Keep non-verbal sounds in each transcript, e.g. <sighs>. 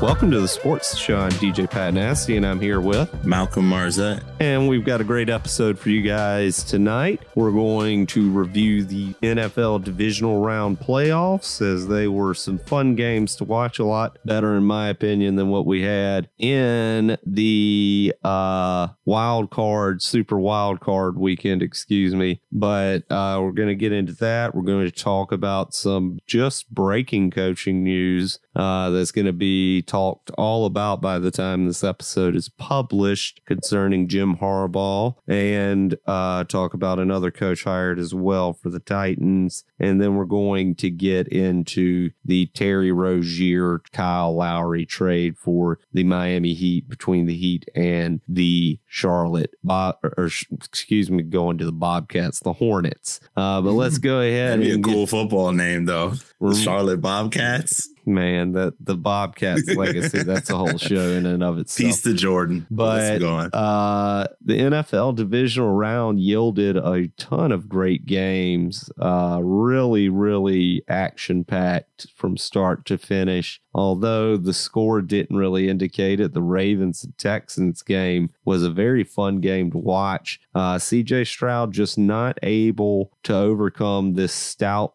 Welcome to the Sports Show. I'm DJ Pat Nasty, and I'm here with Malcolm Marzette. And we've got a great episode for you guys tonight. We're going to review the NFL divisional round playoffs as they were some fun games to watch. A lot better, in my opinion, than what we had in the uh, wild card, super wild card weekend, excuse me. But uh, we're going to get into that. We're going to talk about some just breaking coaching news uh, that's going to be talked all about by the time this episode is published concerning Jim Harbaugh and uh, talk about another coach hired as well for the Titans. And then we're going to get into the Terry Rozier, Kyle Lowry trade for the Miami Heat between the Heat and the Charlotte, Bob, or, excuse me, going to the Bobcats, the Hornets. Uh, but let's go <laughs> ahead. That'd be a cool get, football name, though. The Charlotte Bobcats man, the the Bobcats <laughs> legacy, that's a whole show in and of itself. Peace to Jordan. But uh, the NFL divisional round yielded a ton of great games. Uh, really, really action packed from start to finish. Although the score didn't really indicate it, the Ravens and Texans game was a very fun game to watch. Uh, CJ Stroud just not able to overcome this stout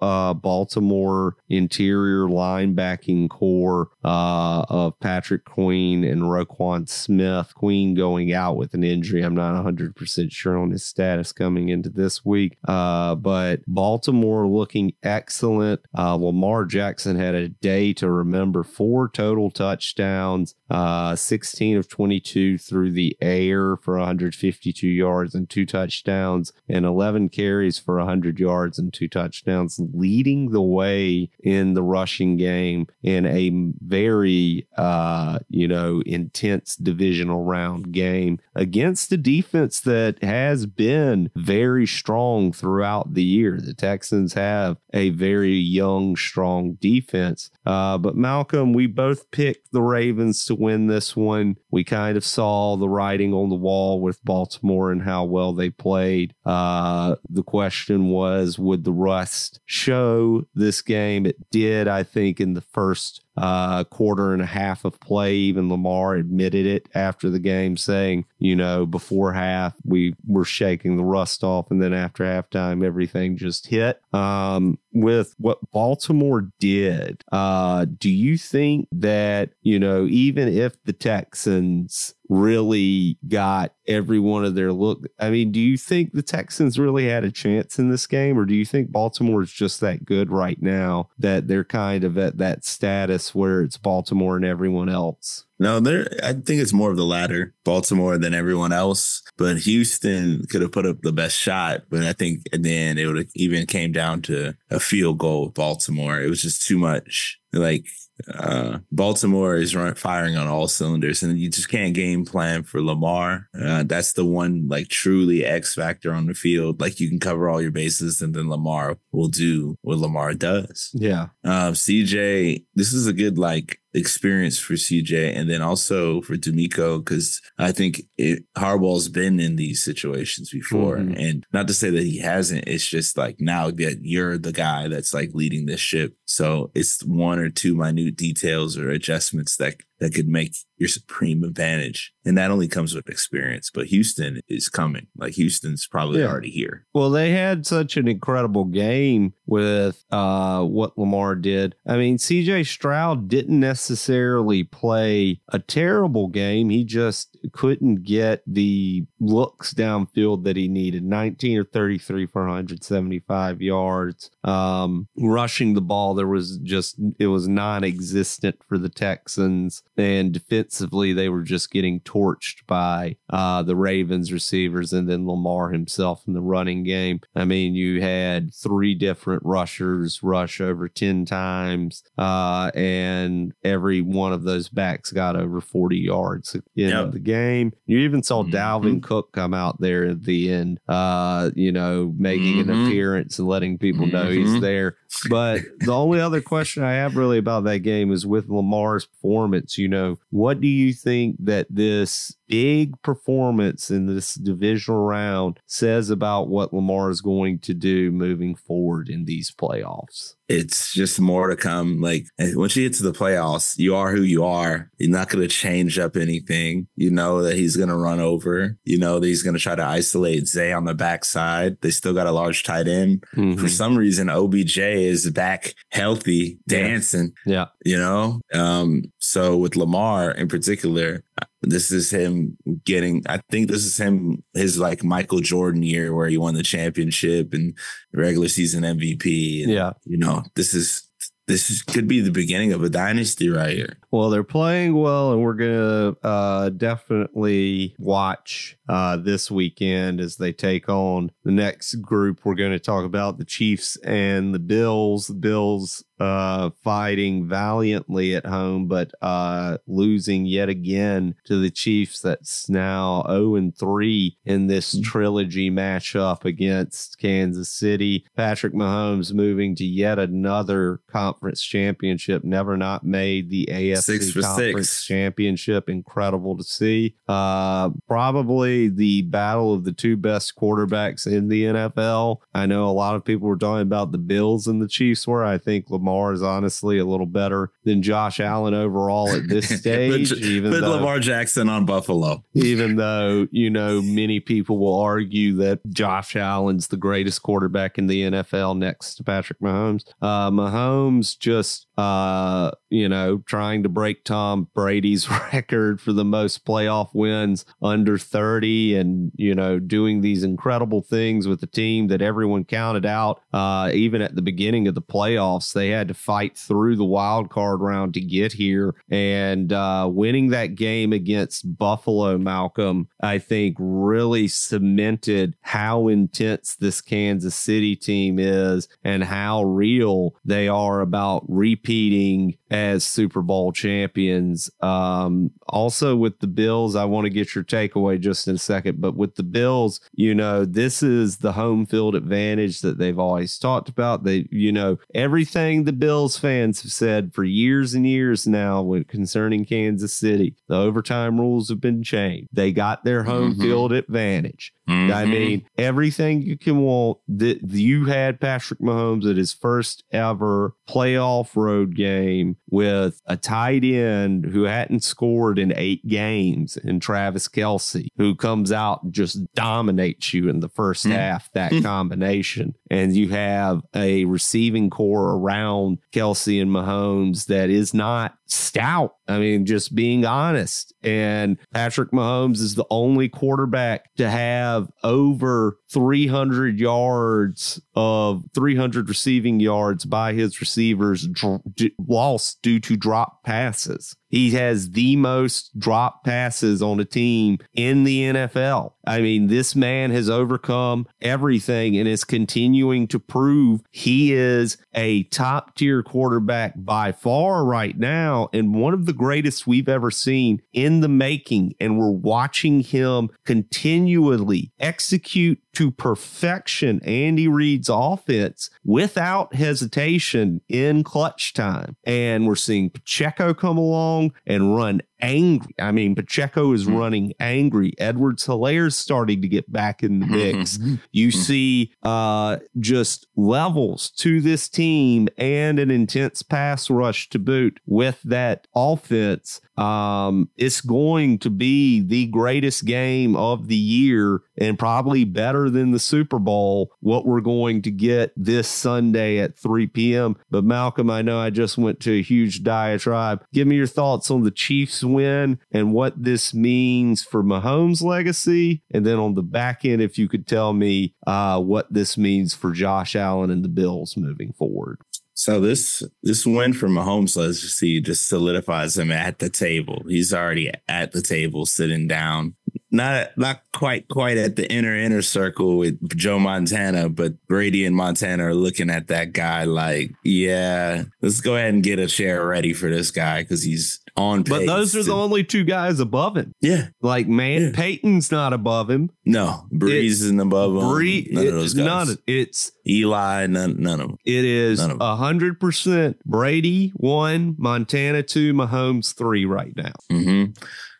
uh, Baltimore interior linebacking core uh, of Patrick Queen and Roquan Smith. Queen going out with an injury. I'm not 100% sure on his status coming into this week. Uh, but Baltimore looking excellent. Uh, Lamar Jackson had a day to remember four total touchdowns, uh, 16 of 22 through the air for 152 yards and two touchdowns, and 11 carries for 100 yards and two touchdowns, leading the way in the rushing game in a very, uh, you know, intense divisional round game against a defense that has been very strong throughout the year. The Texans have a very young, strong defense. Uh, but Malcolm, we both picked the Ravens to win this one. We kind of saw the writing on the wall with Baltimore and how well they played. Uh, the question was, would the rust show this game? It did, I think, in the first uh, quarter and a half of play. Even Lamar admitted it after the game, saying, you know, before half, we were shaking the rust off. And then after halftime, everything just hit. Um, with what Baltimore did, uh, do you think that, you know, even if the Texans really got every one of their look. I mean, do you think the Texans really had a chance in this game, or do you think Baltimore is just that good right now that they're kind of at that status where it's Baltimore and everyone else? No, there. I think it's more of the latter, Baltimore than everyone else. But Houston could have put up the best shot. But I think at the end it would have even came down to a field goal with Baltimore. It was just too much. Like uh, Baltimore is run, firing on all cylinders, and you just can't game plan for Lamar. Uh, that's the one like truly X factor on the field. Like you can cover all your bases, and then Lamar will do what Lamar does. Yeah. Um, CJ, this is a good like experience for CJ and then also for DeMeco because I think it, Harbaugh's been in these situations before. Mm-hmm. And not to say that he hasn't, it's just like now that you're the guy that's like leading this ship. So it's one or two minute details or adjustments that that could make your supreme advantage. And that only comes with experience. But Houston is coming. Like Houston's probably yeah. already here. Well, they had such an incredible game with uh, what Lamar did. I mean, CJ Stroud didn't necessarily play a terrible game. He just couldn't get the looks downfield that he needed 19 or 33 for 175 yards. Um, rushing the ball, there was just, it was non existent for the Texans and defensively they were just getting torched by uh, the Ravens receivers and then Lamar himself in the running game. I mean, you had three different rushers rush over 10 times, uh, and every one of those backs got over 40 yards at the end yep. of the game. You even saw mm-hmm. Dalvin Cook come out there at the end, uh, you know, making mm-hmm. an appearance and letting people know mm-hmm. he's there. But the only other question I have really about that game is with Lamar's performance you know, what do you think that this big performance in this divisional round says about what Lamar is going to do moving forward in these playoffs it's just more to come. Like once you get to the playoffs, you are who you are. You're not going to change up anything. You know that he's going to run over. You know that he's going to try to isolate Zay on the backside. They still got a large tight end. Mm-hmm. For some reason, OBJ is back healthy, dancing. Yeah. You know? Um, so with Lamar in particular, this is him getting i think this is him his like michael jordan year where he won the championship and regular season mvp and, yeah. you know this is this is, could be the beginning of a dynasty right here. Well they're playing well and we're gonna uh, definitely watch uh, this weekend as they take on the next group. We're going to talk about the chiefs and the bills. The bills uh, fighting valiantly at home, but uh, losing yet again to the Chiefs. That's now 0 and 3 in this mm. trilogy matchup against Kansas City. Patrick Mahomes moving to yet another conference championship, never not made the AFC conference six. championship. Incredible to see. Uh, probably the battle of the two best quarterbacks in the NFL. I know a lot of people were talking about the Bills and the Chiefs were. I think Lamar is honestly a little better than Josh Allen overall at this <laughs> stage. put, even put though, Lamar Jackson on Buffalo. even though, you know, many people will argue that Josh Allen's the greatest quarterback in the NFL next to Patrick Mahomes. Uh, Mahomes just uh, you know, trying to break Tom Brady's <laughs> record for the most playoff wins under 30 and, you know, doing these incredible things with the team that everyone counted out. Uh, even at the beginning of the playoffs, they had to fight through the wild card round to get here. And uh, winning that game against Buffalo, Malcolm, I think really cemented how intense this Kansas City team is and how real they are about repeating repeating as Super Bowl champions. Um, also, with the Bills, I want to get your takeaway just in a second, but with the Bills, you know, this is the home field advantage that they've always talked about. They, you know, everything the Bills fans have said for years and years now when concerning Kansas City, the overtime rules have been changed. They got their home mm-hmm. field advantage. Mm-hmm. I mean, everything you can want. That you had Patrick Mahomes at his first ever playoff road game with a tight end who hadn't scored in eight games, and Travis Kelce, who comes out and just dominates you in the 1st mm-hmm. half. That mm. combination, and you have a receiving core around Kelce and Mahomes that is not stout. I mean, just being honest. And Patrick Mahomes is the only quarterback to have over 300 yards of 300 receiving yards by his receivers dr- lost due to drop passes. He has the most drop passes on a team in the NFL. I mean, this man has overcome everything and is continuing to prove he is a top tier quarterback by far right now and one of the greatest we've ever seen in the making. And we're watching him continually execute to perfection Andy Reid's offense without hesitation in clutch time. And we're seeing Pacheco come along and run angry. I mean, Pacheco is mm-hmm. running angry. Edwards Helaire's starting to get back in the mix. <laughs> you mm-hmm. see uh, just levels to this team and an intense pass rush to boot with that offense. Um, it's going to be the greatest game of the year and probably better than the Super Bowl. What we're going to get this Sunday at 3 p.m. But Malcolm, I know I just went to a huge diatribe. Give me your thoughts on the Chiefs win and what this means for Mahomes' legacy. And then on the back end, if you could tell me uh, what this means for Josh Allen and the Bills moving forward. So this this win for Mahomes, let's just solidifies him at the table. He's already at the table, sitting down. Not not quite quite at the inner inner circle with Joe Montana, but Brady and Montana are looking at that guy like, yeah, let's go ahead and get a chair ready for this guy because he's on But those are to- the only two guys above him. yeah. Like man, Yeah. Peyton's not above him. No, Brees isn't above him. Bree, none it- of those guys. none. It's Eli, none, none of them. it is None of 'em. a hundred percent Brady one, Montana two, Mahomes three right now. hmm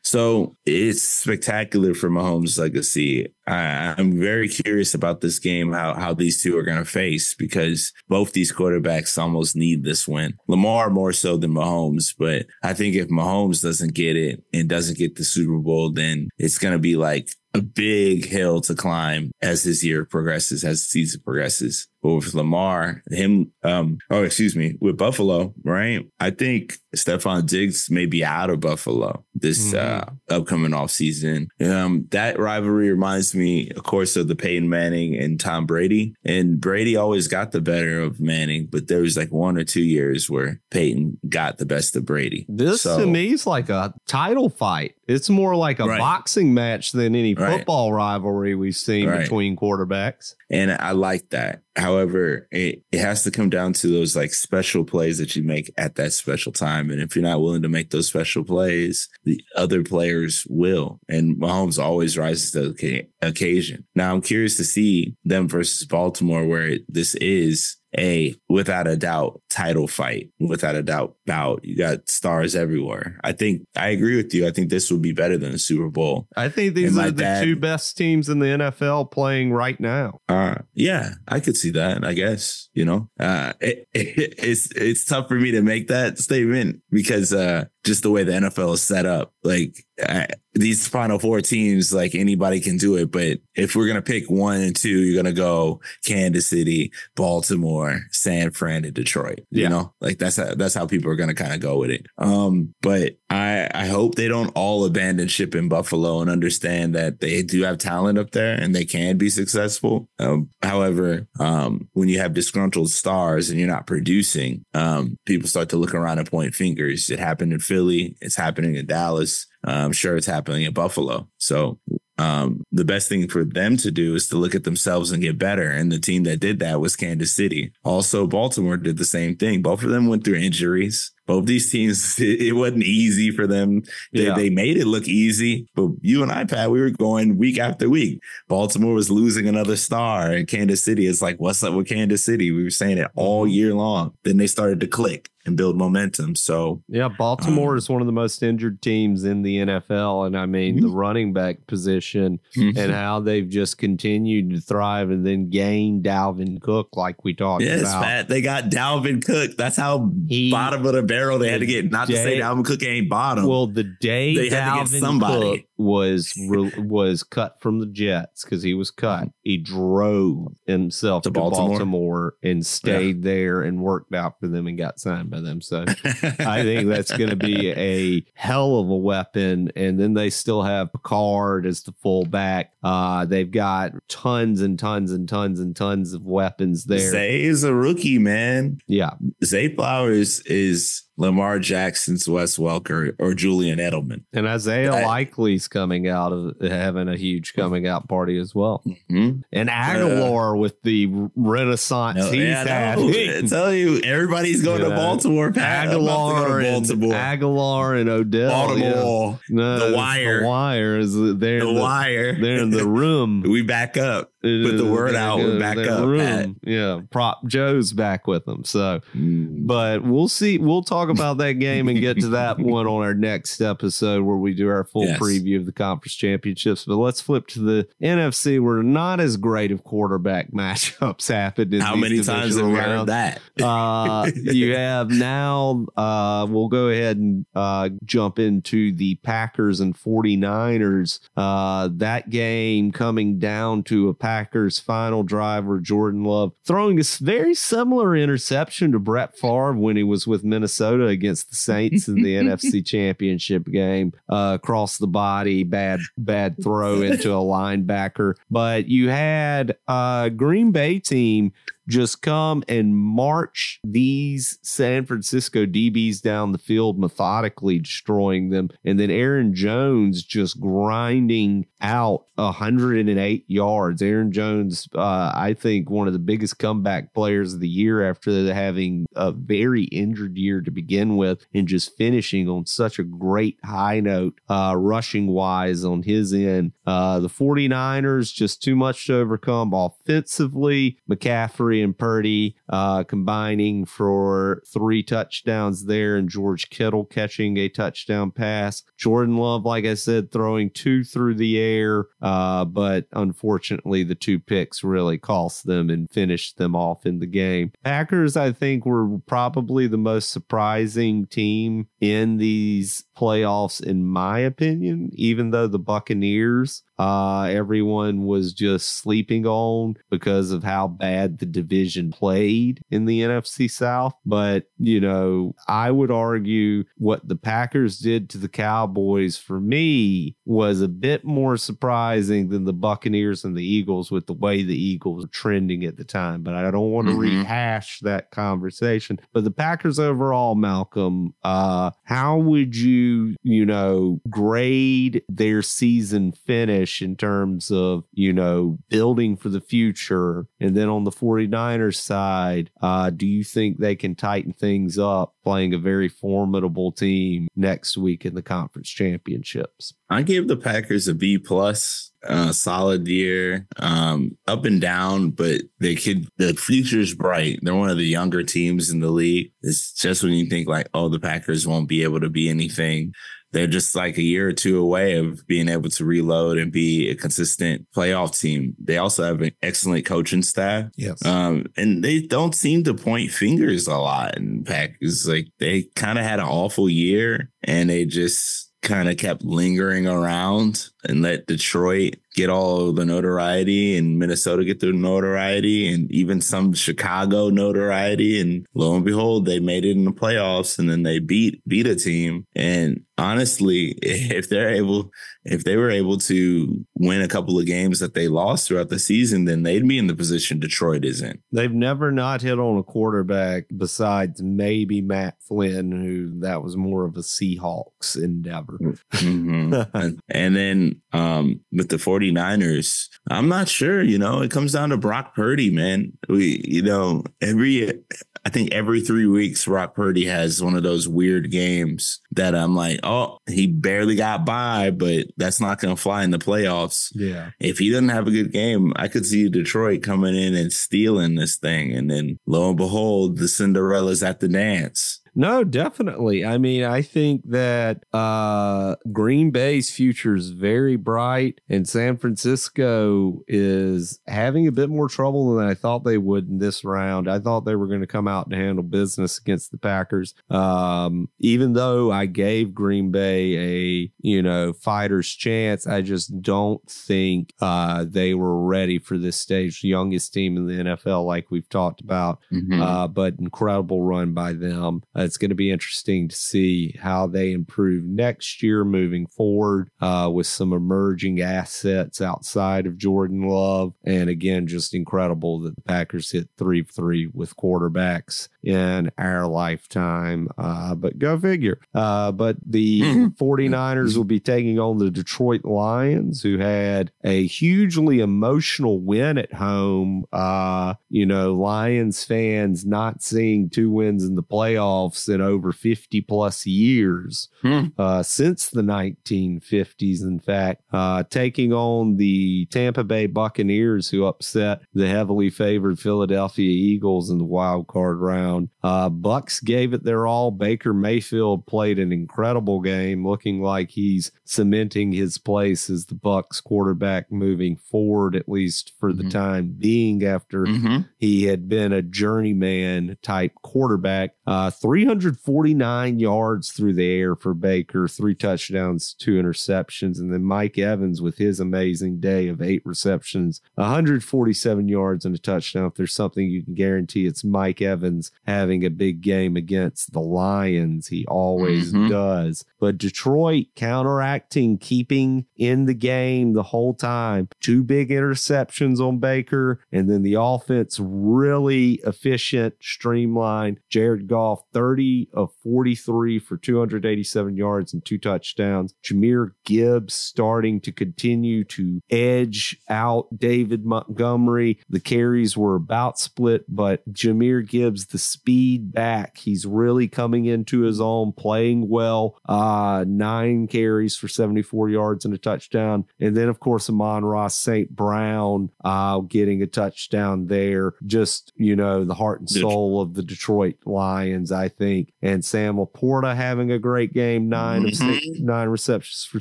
So it's spectacular for Mahomes' legacy. I, I'm very curious about this game, how how these two are going to face because both these quarterbacks almost need this win. Lamar more so than Mahomes, but I think if Mahomes doesn't get it and doesn't get the Super Bowl, then it's going to be like a big hill to climb as his year progresses, as the season progresses. But with Lamar, him, um, oh, excuse me, with Buffalo, right? I think Stefon Diggs may be out of Buffalo this uh, upcoming offseason. Um, that rivalry reminds me, of course, of the Peyton Manning and Tom Brady. And Brady always got the better of Manning, but there was like one or two years where Peyton got the best of Brady. This So- to me is like a title fight. It's more like a Right. boxing match than any Right. football rivalry we've seen Right. between quarterbacks. And I like that. However, it, it has to come down to those like special plays that you make at that special time. And if you're not willing to make those special plays, the other players will. And Mahomes always rises to the occasion. Now I'm curious to see them versus Baltimore, where this is a without a doubt title fight, without a doubt bout. You got stars everywhere. I think I agree with you. I think this would be better than the Super Bowl. I think these are the dad- two best teams in the NFL playing right now. Uh, yeah, I could see that. I guess you know, uh, it, <laughs> it, it's it's tough for me to make that statement because uh, just the way the NFL is set up, like uh, these Final Four teams, like anybody can do it. But if we're gonna pick one and two, you're gonna go Kansas City, Baltimore, San Fran, and Detroit. You Yeah. know, like that's how, that's how people are gonna kind of go with it. Um, but I I hope they don't all abandon ship in Buffalo and understand that they do have talent up there and they can be successful. Um, however, um, when you have disgruntled stars and you're not producing, um, people start to look around and point fingers. It happened in Philly. It's happening in Dallas. I'm sure it's happening in Buffalo. So um, the best thing for them to do is to look at themselves and get better. And the team that did that was Kansas City. Also, Baltimore did the same thing. Both of them went through injuries. Both these teams, it, <laughs> it wasn't easy for them. They, Yeah. they made it look easy. But you and I, Pat, we were going week after week. Baltimore was losing another star. And Kansas City is like, what's up with Kansas City? We were saying it all year long. Then they started to click and build momentum. So Yeah, Baltimore Um, is one of the most injured teams in the NFL. And I mean, the mhm. running back position mhm. and how they've just continued to thrive and then gain Dalvin Cook, like we talked Yes, about. Pat. They got Dalvin Cook. That's how He- bottom of the barrel they had to get. Not to say Day- Dalvin Cook ain't bottom. Well, the day They had to get Dalvin somebody. Cook was re- was cut from the Jets because he was cut, mm-hmm. he drove himself To to, Baltimore. Baltimore? and stayed there and worked out for them and got signed by them. So <laughs> I think that's going to be a hell of a weapon. And then they still have Ricard as the fullback. Uh, they've got tons and tons and tons and tons of weapons there. Zay is a rookie, man. yeah. Zay Flowers is Lamar Jackson's Wes Welker or Julian Edelman. And Isaiah I- Likely's coming out of having a huge coming out party as well. Hmm? And Agholor with the renaissance No, he's yeah, had. no, I tell you, everybody's going to Yeah. Baltimore. Pat. To Agholor to and Baltimore. Agholor and Odell. yeah. Baltimore. No, The Wire. The wire is they're The the, wire. they're in the <laughs> room. we back up. Put the word out, we're back Their up, Pat. Yeah, prop Joe's back with them. So, Mm. but we'll see. We'll talk about that game and get to that <laughs> one on our next episode where we do our full Yes. preview of the conference championships. But let's flip to the NFC where not as great of quarterback <laughs> matchups happened. In How these many times have we heard that? uh, <laughs> you have now, uh, we'll go ahead and uh, jump into the Packers and 49ers. Uh, that game coming down to a Packers final drive where Jordan Love throwing a very similar interception to Brett Favre when he was with Minnesota against the Saints in the <laughs> NFC Championship game. Uh, across the body, bad, bad throw into a linebacker. But you had a Green Bay team just come and march these San Francisco DBs down the field methodically, destroying them. And then Aaron Jones just grinding out 108 yards. Aaron Jones, uh, I think, one of the biggest comeback players of the year after having a very injured year to begin with and just finishing on such a great high note, uh, rushing wise on his end. Uh, the 49ers, just too much to overcome offensively. McCaffrey and Purdy uh, combining for three touchdowns there, and George Kittle catching a touchdown pass. Jordan Love, like I said, throwing two through the air, uh, but unfortunately, the two picks really cost them and finished them off in the game. Packers, I think, were probably the most surprising team in these playoffs, in my opinion, even though the Buccaneers uh, everyone was just sleeping on because of how bad the division played in the NFC South. But, you know, I would argue what the Packers did to the Cowboys for me was a bit more surprising than the Buccaneers and the Eagles with the way the Eagles were trending at the time. But I don't want to mm-hmm. rehash that conversation. But the Packers overall, Malcolm, uh, how would you, you know, grade their season finish? In terms of, you know, building for the future. And then on the 49ers side, uh, do you think they can tighten things up playing a very formidable team next week in the conference championships? I gave the Packers a B plus. Uh, solid year, um, up and down, but they could. The future's bright. They're one of the younger teams in the league. It's just when you think like, oh, the Packers won't be able to be anything they're just like a year or two away of being able to reload and be a consistent playoff team. They also have an excellent coaching staff. Yes. Um, and they don't seem to point fingers a lot. And Pack is like they kind of had an awful year and they just kind of kept lingering around and let Detroit get all the notoriety and Minnesota get the notoriety and even some Chicago notoriety. And lo and behold, they made it in the playoffs and then they beat beat a team. And honestly, <laughs> if they're able if they were able to win a couple of games that they lost throughout the season, then they'd be in the position Detroit is in. They've never not hit on a quarterback besides maybe Matt Flynn, who that was more of a Seahawks endeavor. Mm-hmm. <laughs> and, then um, with the 49ers, I'm not sure, you know, it comes down to Brock Purdy, man. We, you know, every I think every three weeks, Brock Purdy has one of those weird games that I'm like, oh, he barely got by, but that's not going to fly in the playoffs. Yeah. If he doesn't have a good game, I could see Detroit coming in and stealing this thing. And then lo and behold, the Cinderella's at the dance. No, definitely. I mean, I think that uh, Green Bay's future is very bright, and San Francisco is having a bit more trouble than I thought they would in this round. I thought they were going to come out and handle business against the Packers. Um, even though I gave Green Bay a you know fighter's chance, I just don't think uh, they were ready for this stage. Youngest team in the NFL, like we've talked about, mm-hmm. uh, but incredible run by them. Uh, it's going to be interesting to see how they improve next year moving forward uh, with some emerging assets outside of Jordan Love. And again, just incredible that the Packers hit three three with quarterbacks in our lifetime. Uh, but go figure. Uh, but the <laughs> 49ers will be taking on the Detroit Lions, who had a hugely emotional win at home. Uh, you know, Lions fans not seeing two wins in the playoffs in over 50 plus years hmm. uh, since the 1950s, in fact, uh, taking on the Tampa Bay Buccaneers, who upset the heavily favored Philadelphia Eagles in the wild card round. Uh, Bucks gave it their all. Baker Mayfield played an incredible game, looking like he's cementing his place as the Bucks quarterback moving forward, at least for mm-hmm. the time being, after mm-hmm. he had been a journeyman type quarterback. Uh, three 349 yards through the air for Baker, three touchdowns, two interceptions. And then Mike Evans with his amazing day of eight receptions, 147 yards and a touchdown. If there's something you can guarantee, it's Mike Evans having a big game against the Lions. He always mm-hmm. does. But Detroit counteracting, keeping in the game the whole time. Two big interceptions on Baker, and then the offense really efficient, streamlined. Jared Goff, 30 of 43 for 287 yards and two touchdowns. Jahmyr Gibbs starting to continue to edge out David Montgomery. The carries were about split, but Jahmyr Gibbs, the speed back, he's really coming into his own, playing well. Uh, nine carries for 74 yards and a touchdown. And then, of course, Amon-Ra St. Brown uh, getting a touchdown there. Just, you know, the heart and soul of the Detroit Lions, I think. And Sam LaPorta having a great game, 9 mm-hmm. of six, nine receptions for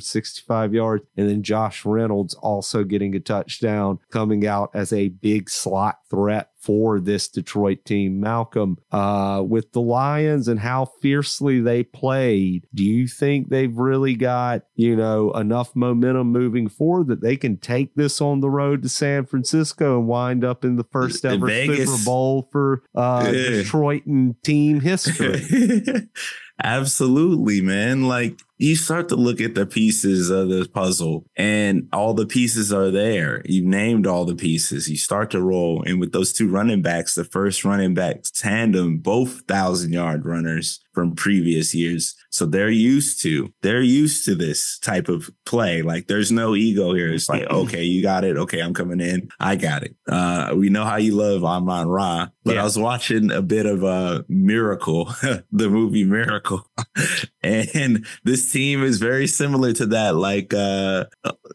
65 yards. And then Josh Reynolds also getting a touchdown, coming out as a big slot threat for this Detroit team. Malcolm, uh, with the Lions and how fiercely they played, do you think they've really got, you know, enough momentum moving forward that they can take this on the road to San Francisco and wind up in the first ever Vegas. Super Bowl for uh, Detroit and team history? <laughs> Absolutely, man. Like you start to look at the pieces of the puzzle and all the pieces are there. You've named all the pieces. You start to roll. And with those two running backs, the first running backs tandem, both thousand yard runners from previous years. So they're used to, they're used to this type of play. Like there's no ego here. It's like, okay, you got it. Okay, I'm coming in. I got it. Uh, we know how you love Amon Ra, but yeah. I was watching a bit of a uh, Miracle, <laughs> the movie Miracle. <laughs> and this team is very similar to that. Like, uh,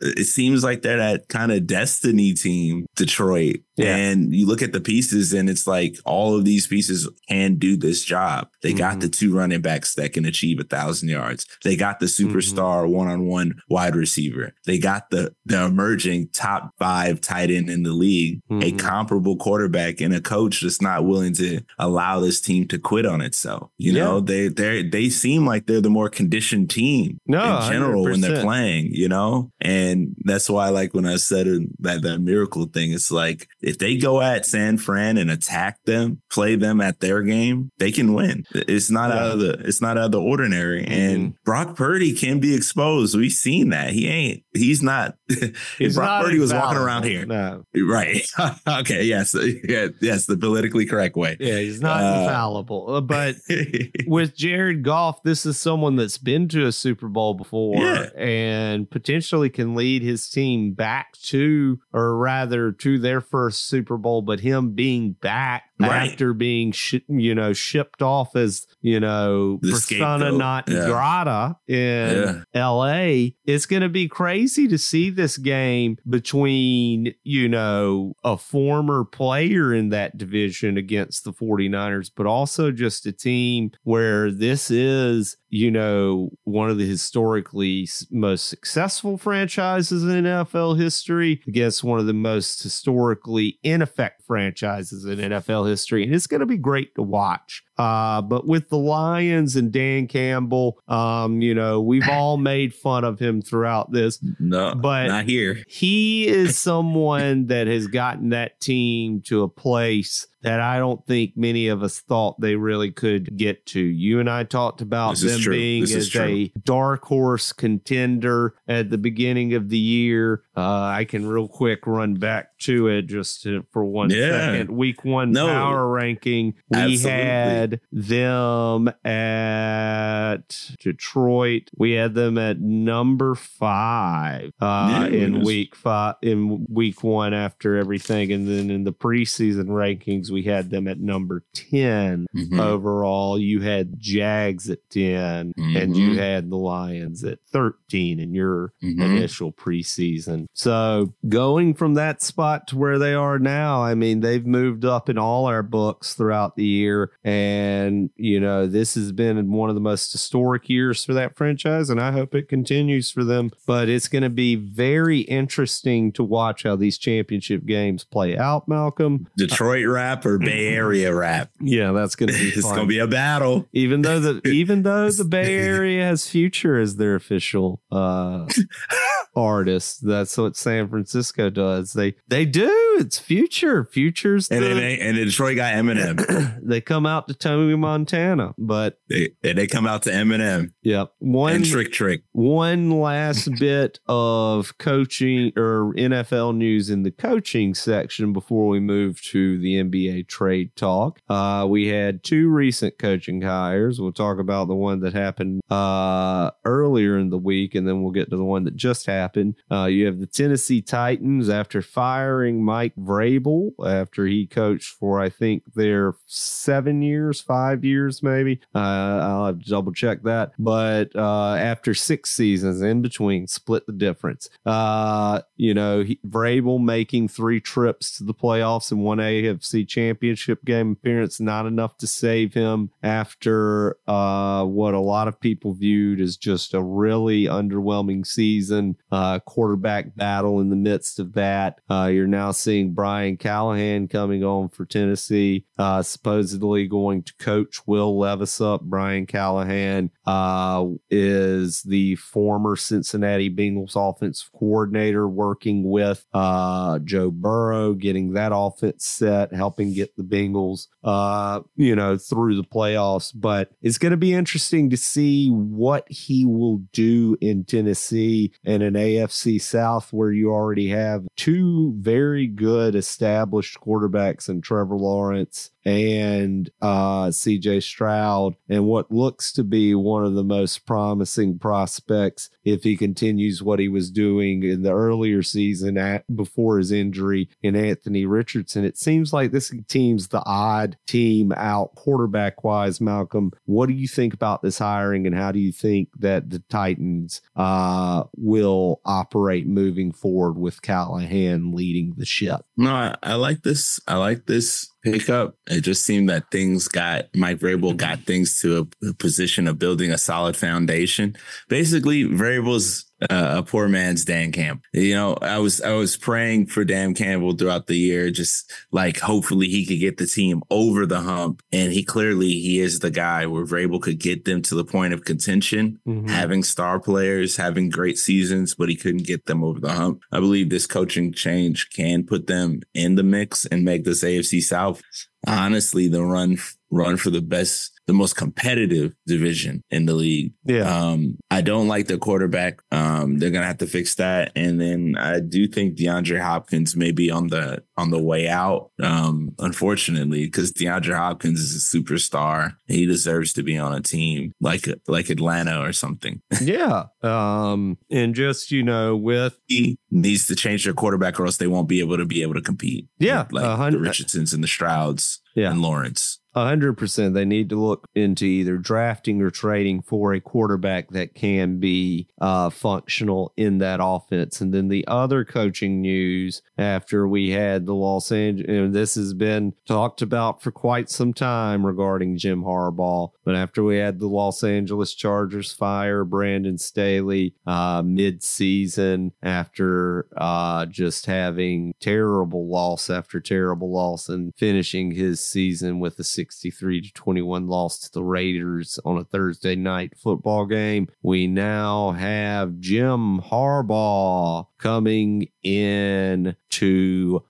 it seems like they're that kind of destiny team, Detroit. Yeah. And you look at the pieces and it's like all of these pieces can do this job. They mm-hmm. got the two running backs that can achieve a thousand yards. They got the mm-hmm. superstar one on one wide receiver. They got the, the emerging top five tight end in the league, mm-hmm. a comparable quarterback and a coach that's not willing to allow this team to quit on itself. You know, they, they they seem like they're the more conditioned team no, in general 100%. when they're playing, you know? And that's why, like, when I said that, that miracle thing, it's like, if they go at San Fran and attack them, play them at their game, they can win. It's not yeah. out of the it's not out of the ordinary. Mm-hmm. And Brock Purdy can be exposed. We've seen that. He ain't. He's not. <laughs> He's Brock not Purdy was walking around here. No. Right. <laughs> okay. Yes. Yeah, yes. The politically correct way. Yeah. He's not uh, infallible. Uh, but <laughs> with Jared Goff, this is someone that's been to a Super Bowl before yeah. and potentially can lead his team back to, or rather, to their first Super Bowl. But him being back right. after being sh- you know shipped off as you know the persona scapegoat. not yeah. grata in yeah. LA it's going to be crazy to see this game between you know a former player in that division against the 49ers but also just a team where this is you know, one of the historically most successful franchises in NFL history against one of the most historically ineffective franchises in NFL history. And it's going to be great to watch. Uh, but with the Lions and Dan Campbell, um, you know, we've <laughs> all made fun of him throughout this. No, but not here. He is <laughs> someone that has gotten that team to a place that I don't think many of us thought they really could get to. You and I talked about them being as a dark horse contender at the beginning of the year. Uh, I can real quick run back to it just to, for one yeah. second. Week one no, power ranking, we absolutely. had them at Detroit. We had them at number five uh, yeah, in week five in week one after everything, and then in the preseason rankings we had them at number 10 mm-hmm. overall. You had Jags at 10 mm-hmm. and you mm-hmm. had the Lions at 13 in your mm-hmm. initial preseason. So going from that spot to where they are now, I mean, they've moved up in all our books throughout the year. And And, you know, this has been one of the most historic years for that franchise, and I hope it continues for them. But it's going to be very interesting to watch how these championship games play out, Malcolm. Detroit rap or Bay Area rap? <laughs> Yeah, that's going to be It's going to be a battle. even though the <laughs> even though the Bay Area has Future as their official uh <laughs> artist, that's what San Francisco does. They they do. It's Future. Future's And the- then they, and Detroit got Eminem. <clears throat> they come out to Tommy Montana, but they, they come out to Eminem yep. One and Trick Trick. one last <laughs> bit of coaching or NFL news in the coaching section before we move to the NBA trade talk. Uh, we had two recent coaching hires. We'll talk about the one that happened uh, earlier in the week, and then we'll get to the one that just happened. Uh, you have the Tennessee Titans after firing Mike Vrabel after he coached for I think their seven years, five years maybe. Uh, I'll have to double check that, but uh, after six seasons in between, split the difference. Uh, you know, he, Vrabel making three trips to the playoffs and one AFC Championship game appearance, not enough to save him after uh, what a lot of people viewed as just a really underwhelming season. Uh, quarterback battle in the midst of that. Uh, you're now seeing Brian Callahan coming on for Tennessee, supposedly going to coach Will Levis up. Brian Callahan uh, is the former Cincinnati Bengals offensive coordinator, working with uh, Joe Burrow, getting that offense set, helping get the Bengals, uh, you know, through the playoffs. But it's going to be interesting to see what he will do in Tennessee and an AFC South where you already have two very good established quarterbacks in Trevor Lawrence and uh, CJ Stroud, and what looks to be one of the most promising prospects if he continues what he was doing in the earlier season at, before his injury in Anthony Richardson. It seems like this team's the odd team out quarterback wise. Malcolm, what do you think about this hiring, and how do you think that the Titans uh, will operate moving forward with Callahan leading the ship? No, I, I like this. I like this pickup. It just seemed that things got Mike Vrabel got things to a, a position of building a solid foundation. Basically, Vrabel's a poor man's Dan Campbell. You know, I was I was praying for Dan Campbell throughout the year, just like hopefully he could get the team over the hump, and he clearly he is the guy where Vrabel could get them to the point of contention, mm-hmm. having star players, having great seasons, but he couldn't get them over the hump. I believe this coaching change can put them in the mix and make this AFC South honestly the run run for the best the most competitive division in the league. Yeah. um i don't like the quarterback. Um they're gonna have to fix that. And then i do think deandre hopkins may be on the on the way out um unfortunately because deandre hopkins is a superstar. He deserves to be on a team like like atlanta or something. <laughs> Yeah. Um, and just, you know, with he needs to change their quarterback or else they won't be able to be able to compete. Yeah, like a the hundred- richardsons and the strouds Yeah. and lawrence A hundred percent. They need to look into either drafting or trading for a quarterback that can be uh, functional in that offense. And then the other coaching news after we had the Los Angeles, and this has been talked about for quite some time regarding Jim Harbaugh. But after we had the Los Angeles Chargers fire Brandon Staley uh, mid-season after uh, just having terrible loss after terrible loss and finishing his season with a 63 to 21 loss to the Raiders on a Thursday night football game. We now have Jim Harbaugh coming in to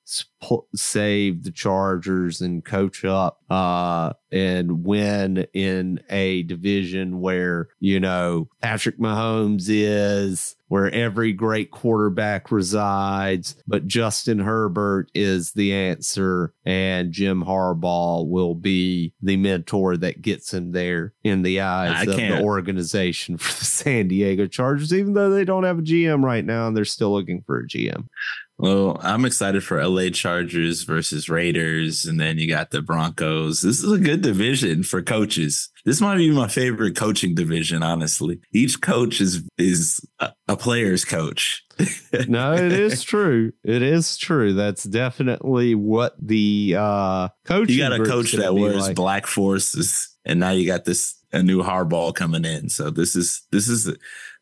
save the Chargers and coach up uh, and win in a division where, you know, Patrick Mahomes is, where every great quarterback resides, but Justin Herbert is the answer, and Jim Harbaugh will be the mentor that gets him there in the eyes I of the can't- organization for the San Diego Chargers, even though they don't have a GM right now and they're still looking for a GM. Well, I'm excited for LA Chargers versus Raiders, and then you got the Broncos. This is a good division for coaches. this might be my favorite coaching division, honestly. Each coach is is a, a player's coach. <laughs> no, it is true. It is true. That's definitely what the uh coach. You got a coach that wears like. black forces, and now you got this a new Harbaugh coming in. So this is this is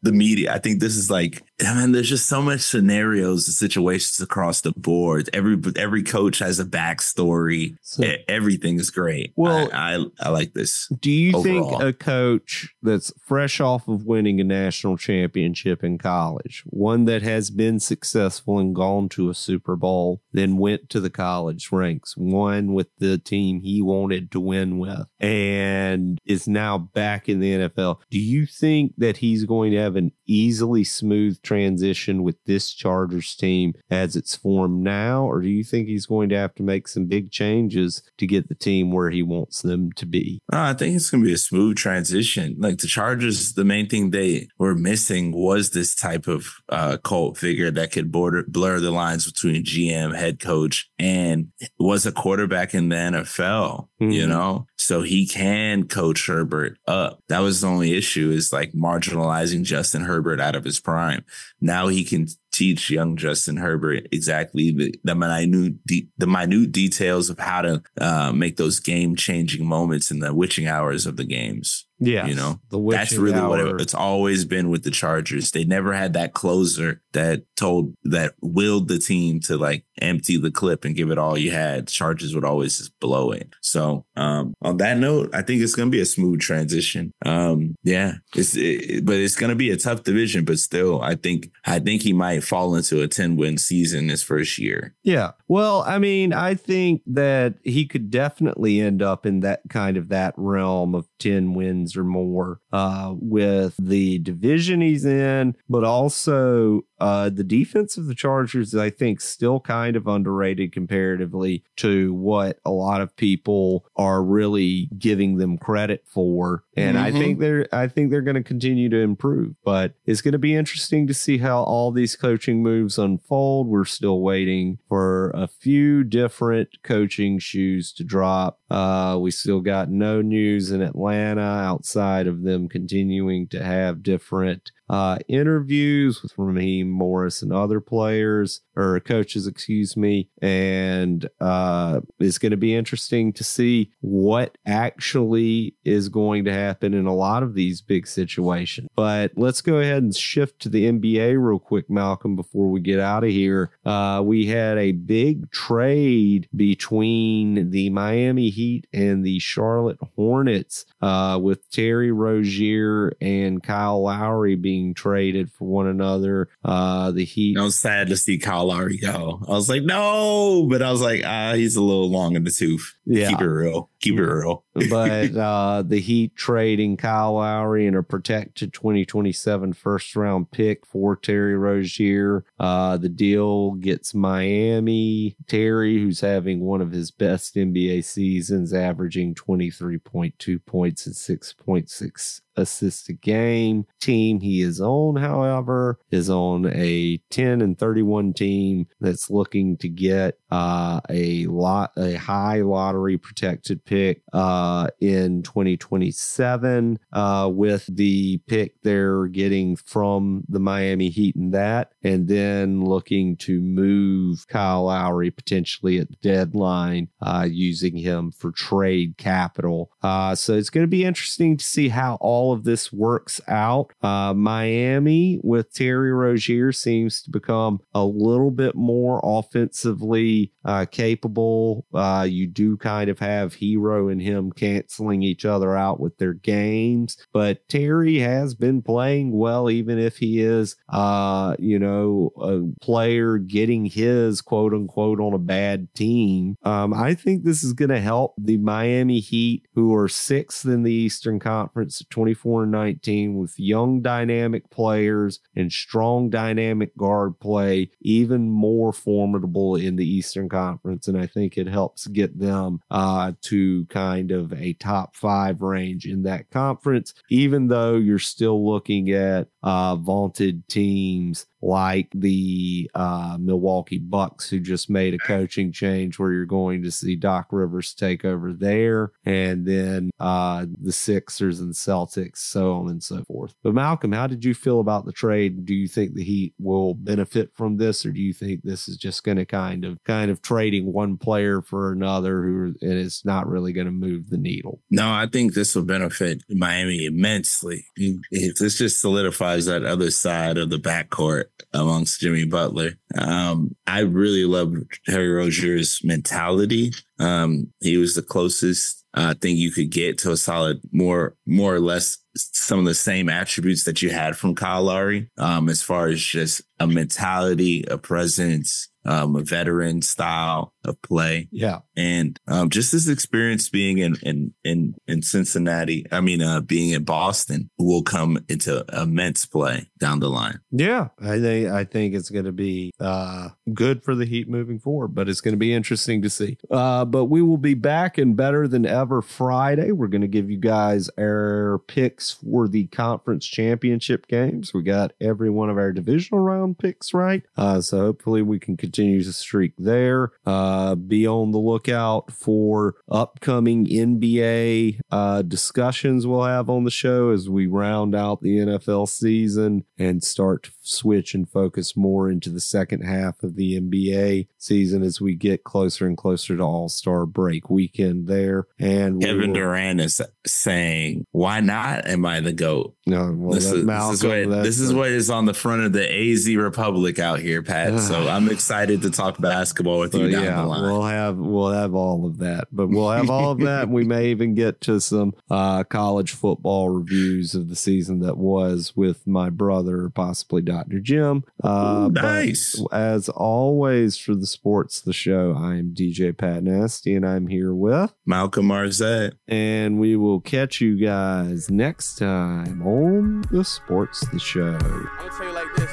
the media. I think this is like, I mean, there's just so much scenarios and situations across the board. Every every coach has a backstory. So, Everything is great. Well, I, I, I like this. Do you overall. think a coach that's fresh off of winning a national championship in college, one that has been successful and gone to a Super Bowl, then went to the college ranks, won with the team he wanted to win with, and is now back in the NFL? Do you think that he's going to have an easily smooth transition with this Chargers team as it's formed now? Or do you think he's going to have to make some big changes to get the team where he wants them to be? I think it's going to be a smooth transition. Like the Chargers, the main thing they were missing was this type of uh, cult figure that could border blur the lines between GM, head coach, and was a quarterback in the NFL, mm-hmm. you know? So he can coach Herbert up. That was the only issue is like marginalizing Justin Herbert out of his prime. Now he can teach young Justin Herbert exactly the, the minute de- the minute details of how to uh, make those game changing moments in the witching hours of the games. Yeah, you know that's really hour. what it, it's always been with the Chargers. They never had that closer that told that willed the team to like empty the clip and give it all you had. Chargers would always just blow it. So um, on that note, I think it's going to be a smooth transition. Um, yeah, it's it, but it's going to be a tough division. But still, I think I think he might fall into a 10 win season his first year. Yeah. Well, I mean, I think that he could definitely end up in that kind of that realm of 10 wins or more uh, with the division he's in, but also uh, the defense of the Chargers, I think, still kind of underrated comparatively to what a lot of people are really giving them credit for. And mm-hmm. I think they're I think they're going to continue to improve. But it's going to be interesting to see how all these coaching moves unfold. We're still waiting for a few different coaching shoes to drop. Uh, we still got no news in Atlanta outside of them continuing to have different uh, interviews with Raheem Morris and other players or coaches, excuse me. And uh, it's going to be interesting to see what actually is going to happen in a lot of these big situations. But let's go ahead and shift to the NBA real quick, Malcolm, before we get out of here. Uh, we had a big trade between the Miami Heat and the Charlotte Hornets uh, with Terry Rozier and Kyle Lowry being being traded for one another. Uh, the Heat. I was sad to see Kyle Lowry go. I was like, no, but I was like, ah, he's a little long in the tooth. Yeah, keep it real. Keep it real. <laughs> but <laughs> uh, the Heat trading Kyle Lowry and a protected 2027 first round pick for Terry Rozier. Uh, the deal gets Miami. Terry, who's having one of his best NBA seasons, averaging 23.2 points and 6.6 assists a game. Team he is on, however, is on a 10 and 31 team that's looking to get uh, a lot, a high lottery protected pick uh, in 2027 uh, with the pick they're getting from the Miami Heat and that, and then looking to move Kyle Lowry potentially at the deadline uh, using him for trade capital. Uh, so it's going to be interesting to see how all of this works out. Uh, Miami with Terry Rozier seems to become a little bit more offensively uh, capable. Uh, you do kind of have Herro and him canceling each other out with their games, but Terry has been playing well, even if he is, uh, you know, a player getting his quote unquote on a bad team. Um, I think this is going to help the Miami Heat, who are sixth in the Eastern Conference, 24 and 19, with young dynamic players and strong dynamic guard play, even more formidable in the Eastern Conference. And I think it helps get them uh, to kind of a top five range in that conference, even though you're still looking at uh, vaunted teams like the uh, Milwaukee Bucks, who just made a coaching change where you're going to see Doc Rivers take over there, and then uh, the Sixers and Celtics, so on and so forth. But Malcolm, how did you feel about the trade? Do you think the Heat will benefit from this, or do you think this is just going to kind of kind of trading one player for another who and it's not really going to move the needle? No, I think this will benefit Miami immensely. This just solidifies that other side of the backcourt amongst Jimmy Butler. Um, I really love Harry Rozier's mentality. Um, he was the closest uh, thing you could get to a solid, more more or less some of the same attributes that you had from Kyle Lowry, um, as far as just a mentality, a presence, um, a veteran style of play. Yeah. And um, just his experience being in, in, in, in Cincinnati, I mean, uh, being in Boston will come into immense play down the line. Yeah. I think, I think it's going to be uh, good for the Heat moving forward, but it's going to be interesting to see. Uh, but we will be back and better than ever Friday. We're going to give you guys our picks for the conference championship games. We got every one of our divisional round picks right. Uh, so hopefully we can continue to streak there. Uh, be on the lookout for upcoming NBA uh, discussions we'll have on the show as we round out the NFL season and start to switch and focus more into the second half of the NBA season as we get closer and closer to All Star break weekend there. And Kevin will, Durant is saying, "Why not? Am I the goat?" No, well, this, is, Malcolm, this, is, what, this is what is on the front of the AZ Republic out here, Pat. so <sighs> I'm excited to talk basketball with you down yeah, the line. We'll have we'll have all of that, but we'll have all of that. we may even get to some uh, college football reviews of the season that was with my brother, possibly Dr. Jim. Uh, Ooh, nice. As always, for the sports the show, I am DJ Pat Nasty, and I'm here with Malcolm Marzette, and we will catch you guys next time on the sports the show. I'm tell you like this.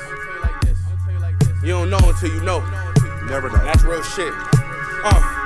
You don't know until you know. Never know. That's real shit. Uh.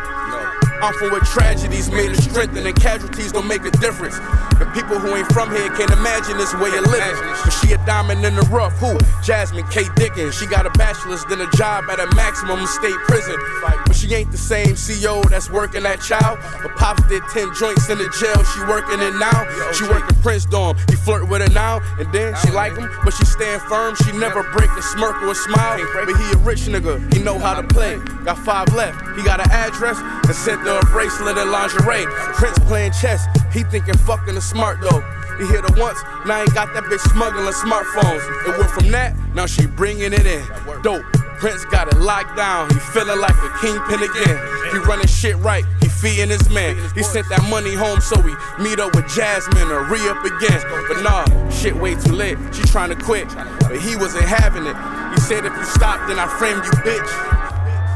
I'm from where tragedies made us strengthen and casualties don't make a difference. And people who ain't from here can't imagine this way of living. But she a diamond in the rough. Who? Jasmine K. Dickens. She got a bachelor's, then a job at a maximum state prison. But she ain't the same CEO that's working that child. But Pops did 10 joints in the jail. She working it now. She working Prince Dorm. He flirt with her now. And then she like him, but she stand firm. She never break a smirk or a smile. But he a rich nigga. He know how to play. Got five left. He got an address and sent her a bracelet and lingerie. Prince playing chess, he thinking fucking the smart though. He hit her once, now he got that bitch smuggling smartphones. It went from that, now she bringing it in. Dope. Prince got it locked down. He feeling like a kingpin again. He running shit right. He feeding his man. He sent that money home so he meet up with Jasmine or re up again. But nah, shit way too late. She trying to quit, but he wasn't having it. He said if you stop, then I frame you, bitch.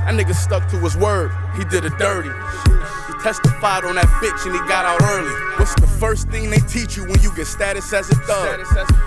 That nigga stuck to his word, he did it dirty. He testified on that bitch and he got out early. What's the first thing they teach you when you get status as a thug?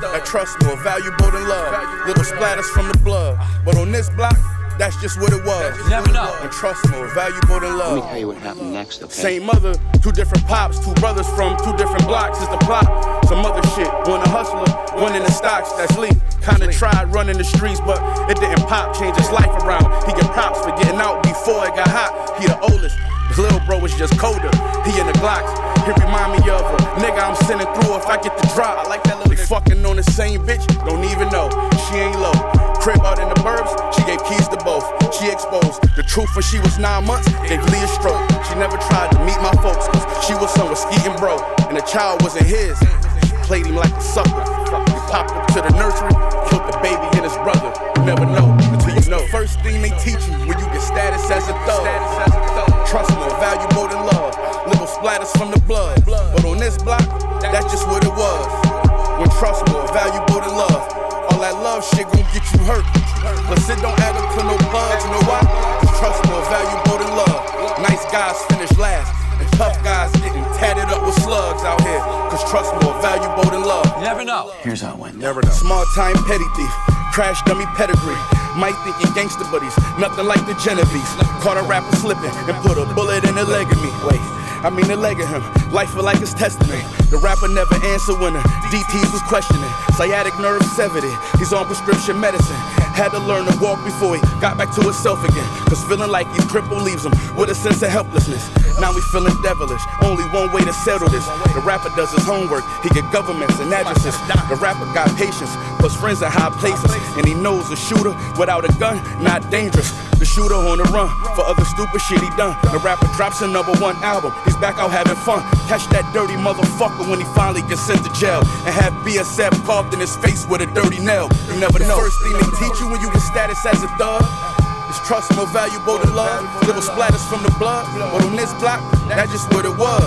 That trust more valuable than love. Little splatters from the blood. But on this block, that's just what it was. You never know. And trust more valuable than love. Let me tell you what happened next, okay? Same mother, two different pops, two brothers from two different blocks is the plot. Some other shit. One a hustler, one in the stocks, that's Lee. Kinda tried running the streets, but it didn't pop, change his life around. He get props for getting out before it got hot. He the oldest. His little bro was just colder. He in the Glocks. He remind me of a nigga I'm sending through if I get the drop. I like that little we fucking on the same bitch, don't even know. She ain't low. Crib out in the burbs, she gave keys to both. She exposed the truth when she was nine months, gave Lee a stroke. She never tried to meet my folks, cause she was somewhere skeeting bro. And the child wasn't his. She played him like a sucker. He popped up to the nursery, killed the baby and his brother. You never know until you know. First thing they teach you when you get status as a thug. Trust more than love. Little splatters from the blood. But on this block, that's just what it was. When trust more valuable than love. All that love shit gon' get you hurt. Plus it don't add up to no bugs, you know why? Cause trust more valuable than love. Nice guys finish last. And tough guys getting tatted up with slugs out here. Cause trust more valuable than love. You never know. Here's how it went. Never know. Small time petty thief. Crash dummy pedigree. Might thinking gangster buddies. Nothing like the Genovese. Caught a rapper slipping and put a bullet in the leg of me. Wait. I mean the leg of him. Life feel like his testament. The rapper never answered when the DTs was questioning. Sciatic nerve severed it. He's on prescription medicine. Had to learn to walk before he got back to himself again. Cause feeling like he's crippled leaves him with a sense of helplessness. Now we feeling devilish. Only one way to settle this. The rapper does his homework. He get governments and addresses. The rapper got patience, plus friends in high places. And he knows a shooter without a gun, not dangerous. The shooter on the run for other stupid shit he done. The rapper drops a number one album. He's back out having fun. Catch that dirty motherfucker when he finally gets sent to jail. And have BSF carved in his face with a dirty nail. You never know. First thing they teach you when you get status as a thug is trust more valuable than love. Little splatters from the blood. But on this block, that's just what it was.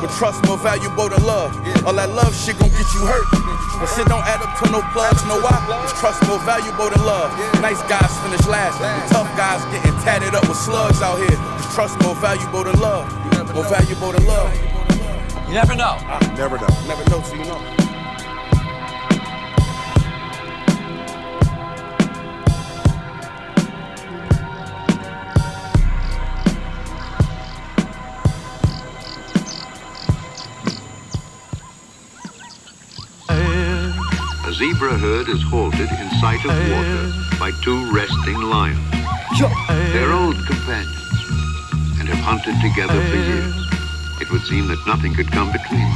But trust more valuable than love. All that love shit gon' get you hurt. But shit don't add up to no plugs, no why. It's trust more valuable than love. Nice guys finish last. The tough guys getting tatted up with slugs out here. It's trust more valuable than love. More valuable than love. You never know. Ah, never know. Never know till you know. Zebra herd is halted in sight of water by two resting lions. They're old companions and have hunted together for years. It would seem that nothing could come between.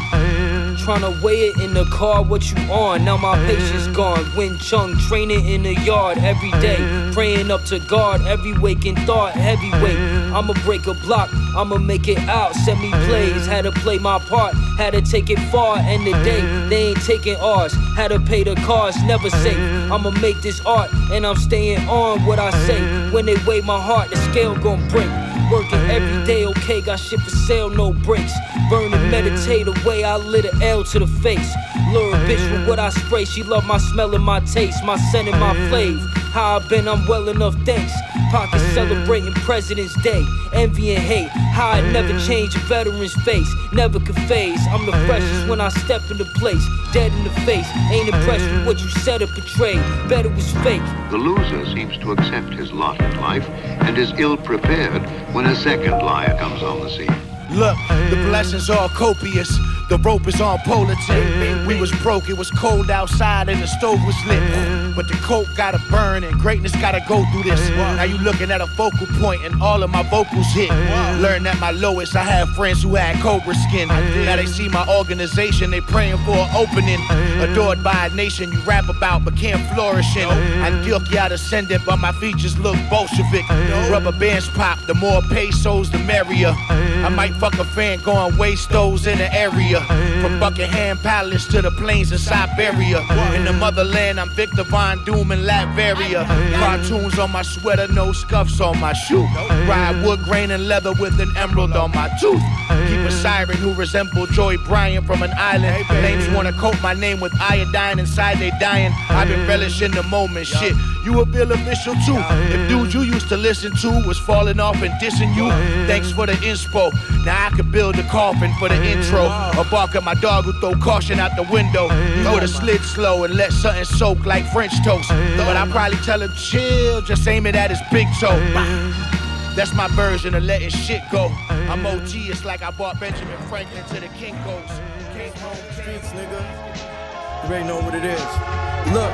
Trying to weigh it in the car, what you on? Now my patience gone. Wing Chun training in the yard every day. Praying up to God, every waking thought, heavyweight. I'ma break a block, I'ma make it out. Send me plays, had to play my part, had to take it far. End the day, they ain't taking ours. Had to pay the cost, never safe. I'ma make this art, and I'm staying on what I say. When they weigh my heart, the scale gon' break. Working every day, okay, got shit for sale, no breaks. Burn and meditate away, I lit an L to the face. Lure a bitch with what I spray, she love my smell and my taste, my scent and my flavor. How I been, I'm well enough, thanks. Pocket celebrating President's Day, envy and hate. How I never change a veteran's face, never could phase. I'm the freshest when I step into place, dead in the face. Ain't impressed with what you said or portrayed, bet it was fake. The loser seems to accept his lot in life and is ill prepared when a second liar comes on the scene. Look, the blessings are copious. The rope is on polar tip. We was broke, it was cold outside, and the stove was lit. But the coke gotta burn, and greatness gotta go through this. Now you looking at a focal point, and all of my vocals hit. Learn at my lowest, I had friends who had cobra skin. Now they see my organization, they praying for an opening. Adored by a nation you rap about, but can't flourish in. I'm guilty out ascendant, but my features look Bolshevik. Rubber bands pop, the more pesos, the merrier. I might fuck a fan going waste those in the area. From Buckingham Palace to the plains of Siberia. In the motherland, I'm Victor Von Doom in Latveria. Cartoons on my sweater, no scuffs on my shoe. Ride wood grain and leather with an emerald on my tooth. Keep a siren who resemble Joy Bryan from an island. Names wanna coat my name with iodine inside they dying. I've been relishing the moment, shit. You a bill official too. If dudes you used to listen to was falling off and dissing you, thanks for the inspo. Now I could build a coffin for the intro. Or bark at my dog who throw caution out the window. You would've slid slow and let something soak like French toast. But I probably tell him chill, just aim it at his big toe. That's my version of letting shit go. I'm OG, it's like I bought Benjamin Franklin to the Kinko's. Streets, nigga. You already know what it is. Look.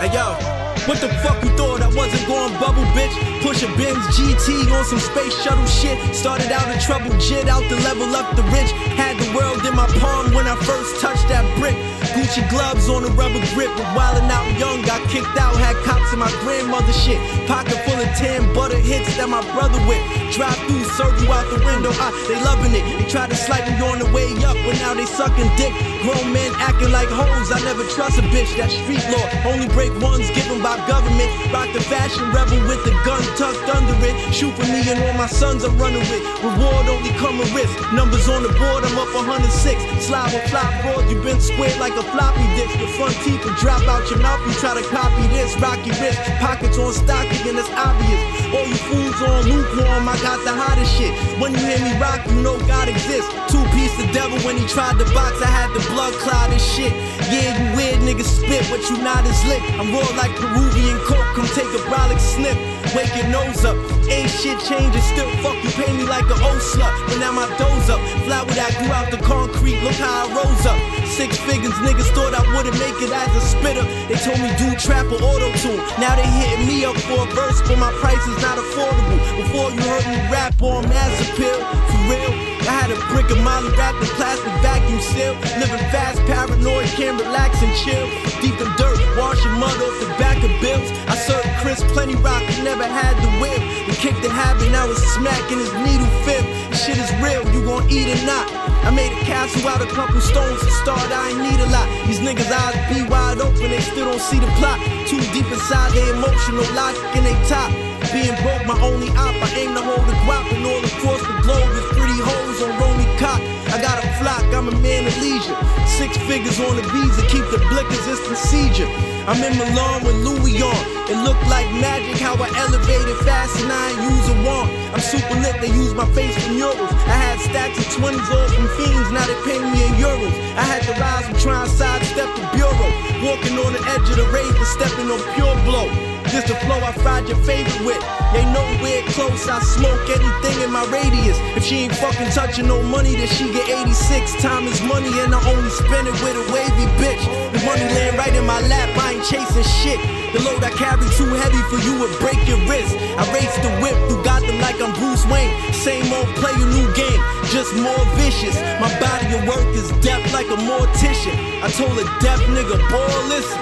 Hey, yo. What the fuck you thought I wasn't going bubble, bitch? Push a Benz GT on some space shuttle shit. Started out a trouble jit, out the level up the rich. Had the world in my palm when I first touched that brick. Gucci gloves on a rubber grip, but wildin' out young, got kicked out, had cops in my grandmother shit. Pocket full of tan butter hits that my brother with. Drive through, serve you out the window, ah, they loving it. They try to slight me on the way up, but now they sucking dick. Grown men acting like hoes, I never trust a bitch. That street law, only break ones given by government. Rock the fashion rebel with the gun tucked under it. Shoot for me and all my sons I'm running with. Reward only come with risk. Numbers on the board, I'm up 106. Slide with flop board, you been squared like a floppy disk. The front teeth will drop out your mouth. You try to copy this. Rocky wrist, pockets on stock again, it's obvious. All you fools on lukewarm, I got the hottest shit. When you hear me rock, you know God exists. Two piece the devil when he tried to box, I had the blood clot and shit. Yeah, you weird niggas spit, but you not as lit. I'm raw like Peruvian coke come take a brolic snip. Wake your nose up. Ain't shit changing, still fuck you pay me like an old slut. But now my doze up. Fly with I grew out the concrete, look how I rose up. Six figures, niggas thought I wouldn't make it as a spitter. They told me do trap or auto tune. Now they hitting me up for a verse, but my price is not affordable. Before you heard me rap on mass appeal, for real. I had a brick of Molly wrapped in plastic vacuum seal. Living fast, paranoid, can't relax and chill. Deep in dirt, washing mud off the back of bills. I served Chris plenty rock, but never had the whip. And kicked the habit, now it's smacking his needle fib. Shit is real, you gon' eat or not. I made a castle out of couple stones to start, I ain't need a lot. These niggas eyes be wide open, they still don't see the plot. Too deep inside, they emotional, logic in they top. Being broke, my only op, I aim to hold the guap and all across the globe is pretty hoes on Romy cock. I got a flock, I'm a man of leisure. Six figures on the visa, keep the blickers, it's procedure. I'm in Milan with Louis on. It looked like magic how I elevated fast and I ain't use a wand. I'm super lit, they use my face for murals. I had stacks of 20s all from fiends, now they pay me in euros. I had to rise from trying to sidestep the bureau. Walking on the edge of the rave and stepping on pure blow. This the flow I fried your favorite with. They nowhere close, I smoke anything in my radius. If she ain't fucking touching no money, then she get 86. Time is money, and I only spend it with a wavy bitch. The money laying right in my lap, I ain't chasing shit. The load I carry too heavy for you would break your wrist. I race the whip through Gotham like I'm Bruce Wayne. Same old player, new game, just more vicious. My body of work is deaf like a mortician. I told a deaf nigga, boy, listen.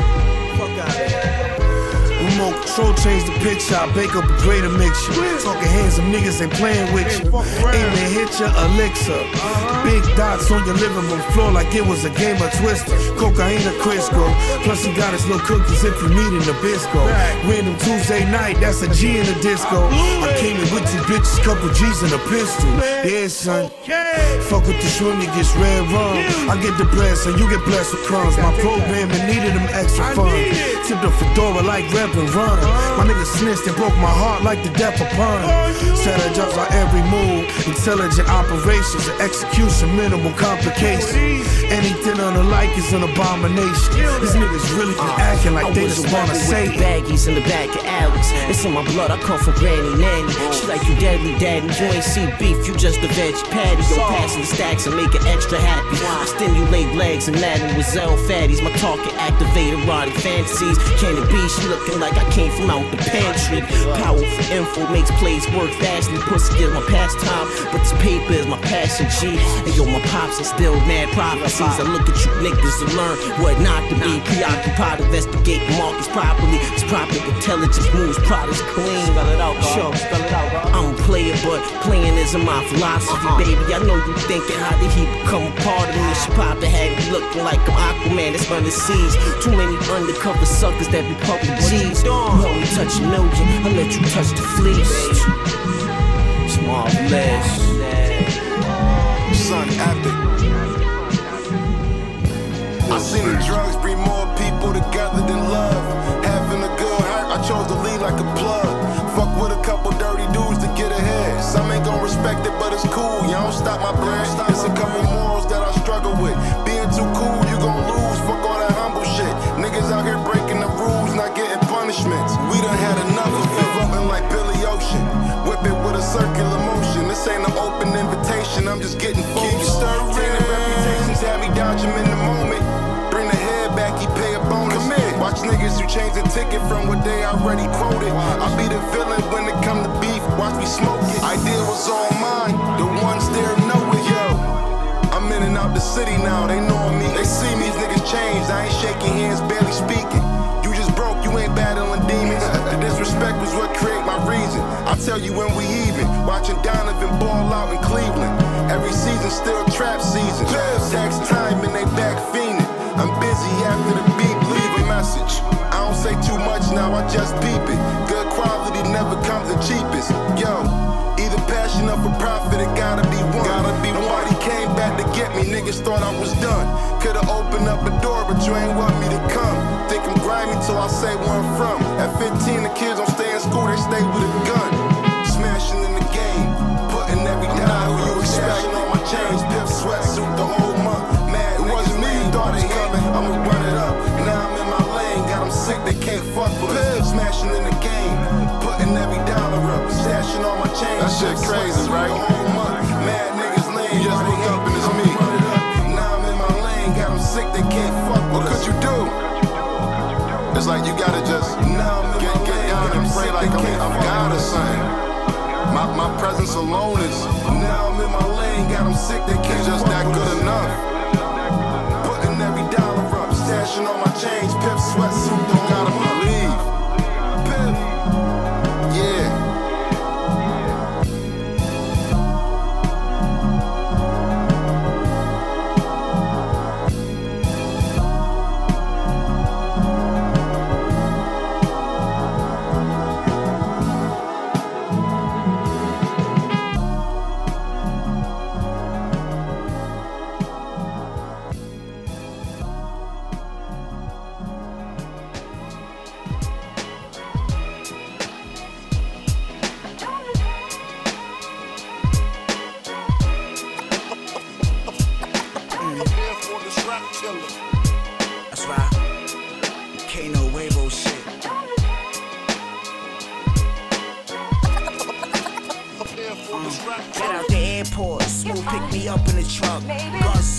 Fuck out. Remote control change the picture. I bake up a greater mixture. Talking hands, some niggas ain't playing with you. Aim and hit your elixir. Big dots on your living room floor like it was a game of Twister. Cocaine or Crisco. Plus, he got his little cookies if you need a Nabisco. Random Tuesday night, that's a G in the disco. I came in with two bitches, couple G's and a pistol. Yeah, son. Fuck with the shrimp, it gets red rum. I get the bread, so you get blessed with crumbs. My program and needed them extra funds. Tip the fedora like rep and run. My nigga snitched and broke my heart like the death of pun. Set Strategize on every move. Intelligent operations and execution, minimal complications. Anything on the like is an abomination. These niggas really be uh, acting like they just wanna say it. baggies in the back of Alex. It's in my blood, I come from Granny Nanny. She like you deadly daddy, you ain't see beef, you just a veg patty. Yo, passing the stacks and make it extra happy. I stimulate legs and Latin with Zell fatties. My talking activate erotic fantasies. Can it be? She looking like I came from out the pantry. Powerful info makes plays work fast. And pussy is my pastime, but this paper is my passion. G. And yo, my pops are still mad prophecies. I look at you niggas to learn what not to be. Preoccupied, investigate markets properly. It's proper intelligence moves, products clean. Spell it out, sure. Spell it out, I'm a player, but playing isn't my philosophy, uh-huh. baby. I know you thinking how did he become a part of me? She popped had me looking like I'm Aquaman that's under seas. Too many undercover suckers that be public G's. Want me touch a notion, I let you touch the fleece. It's marvelous. Son, epic. I seen the drugs bring more people together than love. Having a good heart, I chose to lead like a plug. Fuck with a couple dirty dudes to get ahead. Some ain't gon' respect it, but it's cool. You don't stop my bread. It's a couple morals that I struggle with. Being too cool, I'm just getting focused. Tainted reputations have me dodging in the moment. Bring the head back, he pay a bonus. Watch niggas who change the ticket from what they already quoted. I be the villain when it come to beef. Watch me smoke it. Idea was all mine. The ones there know it, yo. I'm in and out the city now, they know me. They see me, these niggas changed. I ain't shaking hands, barely speaking. You just broke, you ain't battling demons. <laughs> The disrespect was what create my reason. I tell you when we even. Watching Donovan ball out in Cleveland. Every season still trap season. Tax time and they back fiending. I'm busy after the beat, leave a message. I don't say too much now, I just beep it. Good quality never comes the cheapest. Yo, either passion or for profit, it gotta me, niggas thought I was done. Could've opened up a door, but you ain't want me to come. Think I'm grimy till I say where I'm from. At 15, the kids don't stay in school, they stay with a gun. Smashing in the game, putting every dime who you expect. on my chains, piff sweatsuit the whole month. Mad, it wasn't me, thought it coming. I'ma run it up. Now I'm in my lane, got them sick, they can't fuck with us. Smashing in the game, putting every dollar up, stashing all my change. That shit crazy, right? It's like you gotta just get, get down and pray like I'm, I'm God or something. My, my presence alone is now I'm in my lane, got them sick, they can't just that good enough. Putting every dollar up, stashing all my change, pip sweatsuit, don't gotta believe.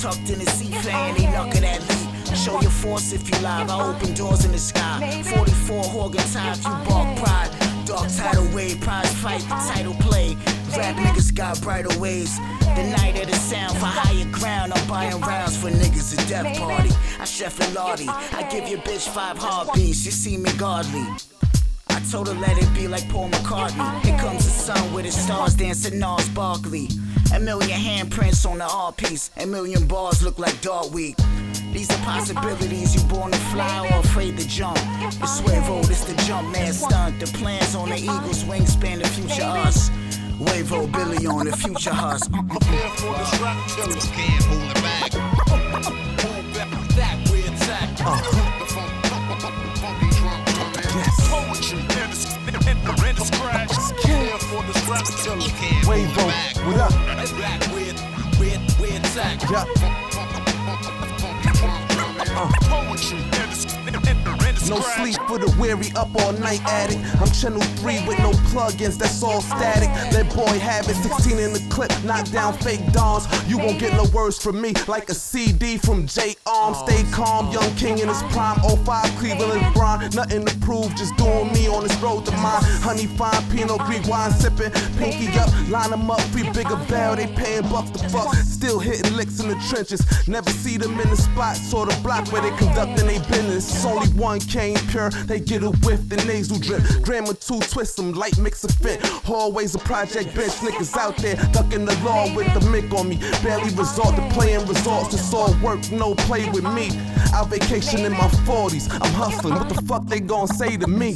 Tucked in the seat fan, they knuckin' at me. Show your force if you live, I open doors in the sky. 44 Horgan times, you bark pride. Dark tidal wave, prize fight, the title play. Rap niggas got brighter ways. The night of the sound for higher ground. I'm buying rounds for niggas a death party. I chef and Lottie. I give your bitch five heartbeats. You see me godly. I told her let it be like Paul McCartney. Here comes the sun with its stars dancing Gnarls Barkley. A million handprints on the art piece. A million bars look like Dart Week. These are possibilities. You born to fly or afraid to jump. The Swervo, this the jump man stunt. The plans on the Eagles wingspan, the future us. Wavo Billy on the future us. Prepare for the strap killer. Can't hold it back. Hold back, back, we attack. Uh. And the, and the, and the scratch. Prepare for the strap killer. Can't Wavo, what up? Back, we, we attack. Yeah. Poetry and the, and the, and the No sleep for the weary, up all night at it. I'm channel 3 with no plugins, that's all static. Let boy have it, 16 in the clip, knock down fake dons. You won't get no words from me, like a CD from J Arm. Stay calm, young king in his prime. 05 Cleveland Bron, nothing to prove, just doing me on this road to mine. Honey fine, Pinot Greek wine sipping, pinky up, line them up, free bigger bell, they paying buck the fuck. Still hitting licks in the trenches, never see them in the spots or the block where they conducting their business. It's only one cane pure, they get a whiff, the nasal drip. Gram or two, twist them, light mix a fit. Hallways a project bench, niggas out there ducking the law with the mic on me. Barely resort to playing results, it's all work, no play with me. Out vacation in my 40s, I'm hustling, what the fuck they gon' say to me?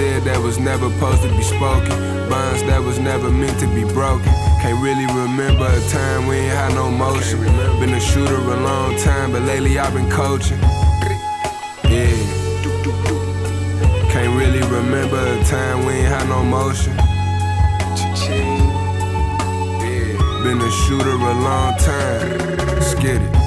Said that was never supposed to be spoken. Bonds that was never meant to be broken. Can't really remember a time we ain't had no motion. Been a shooter a long time, but lately I've been coaching. Yeah. Can't really remember a time we ain't had no motion. Been a shooter a long time. Get it.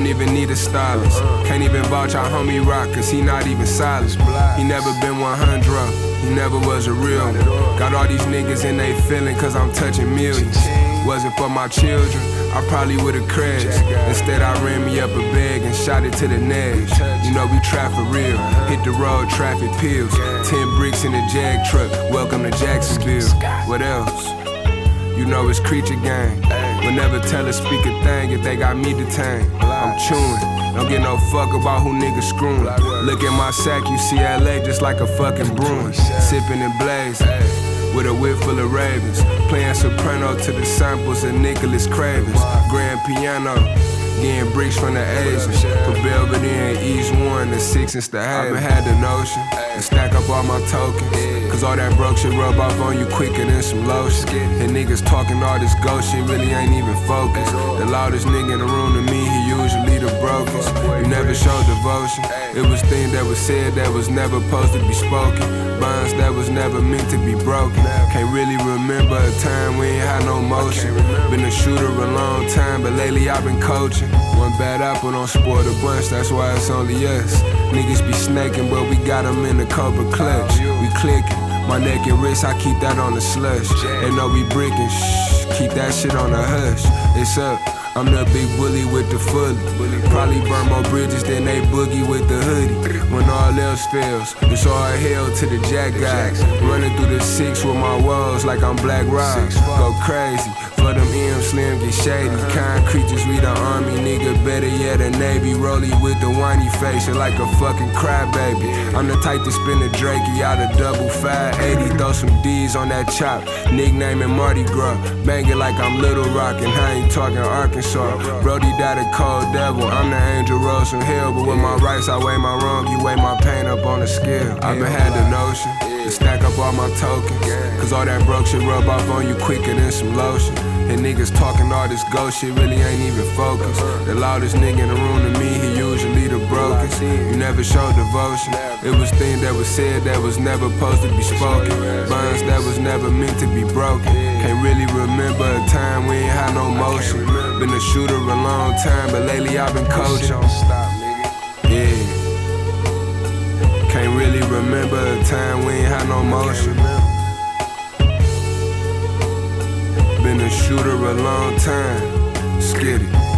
Don't even need a stylist. Can't even vouch our homie rock, cause he not even silent. He never been 100. He never was a real one. Got all these niggas in they feeling, cause I'm touching millions. Wasn't for my children, I probably would've crashed. Instead, I ran me up a bag and shot it to the nash. You know, we trap for real. Hit the road, traffic pills. Ten bricks in a jag truck. Welcome to Jacksonville. What else? You know it's creature gang. Will never tell a speak a thing if they got me detained. I'm chewing. Don't get no fuck about who niggas screwing. Look at my sack, you see LA just like a fucking Bruin. Sipping and blazing with a whip full of ravens. Playing soprano to the samples of Nicholas Craven's. Grand piano, getting bricks from the Asians. For Belvedere and East One, the six and the I've been had the notion to stack up all my tokens. Cause all that broke shit rub off on you quicker than some lotion. And niggas talking all this ghost shit really ain't even focused. The loudest nigga in the room to me, usually the brokest. You never showed devotion. It was things that was said that was never supposed to be spoken. Bonds that was never meant to be broken. Can't really remember a time we ain't had no motion. Been a shooter a long time, but lately I've been coaching. One bad apple don't spoil the bunch, that's why it's only us. Niggas be snaking, but we got them in the cover clutch. We clicking. My neck and wrist, I keep that on the slush. They know we bricking, shh, keep that shit on the hush. It's up. I'm the big bully with the fully. Probably burn more bridges than they boogie with the hoodie. When all else fails, it's all hell to the jack guys. Running through the six with my walls like I'm Black Rock. Go crazy. For them M slim get shady. Kind creatures, we the army, nigga. Better yet, a navy. Rolly with the whiny face, and like a fucking crybaby. I'm the type to spin a Drakey out of double 580. Throw some D's on that chop. Nickname it Mardi Gras. Bang it like I'm Little Rock, and I ain't talking Arkansas. Brody died a cold devil. I'm the angel rose from hell, but with my rights, I weigh my wrong. You weigh my pain up on the scale. I've been had the notion to stack up all my tokens. Cause all that broke shit rub off on you quicker than some lotion. And niggas talking all this ghost shit really ain't even focused. The loudest nigga in the room to me, he usually the brokest. You never showed devotion. It was things that was said that was never supposed to be spoken. Bonds that was never meant to be broken. Can't really remember a time we ain't had no motion. Been a shooter a long time, but lately I've been coaching. Yeah. Can't really remember a time we ain't had no motion. Been a shooter a long time. Skitty.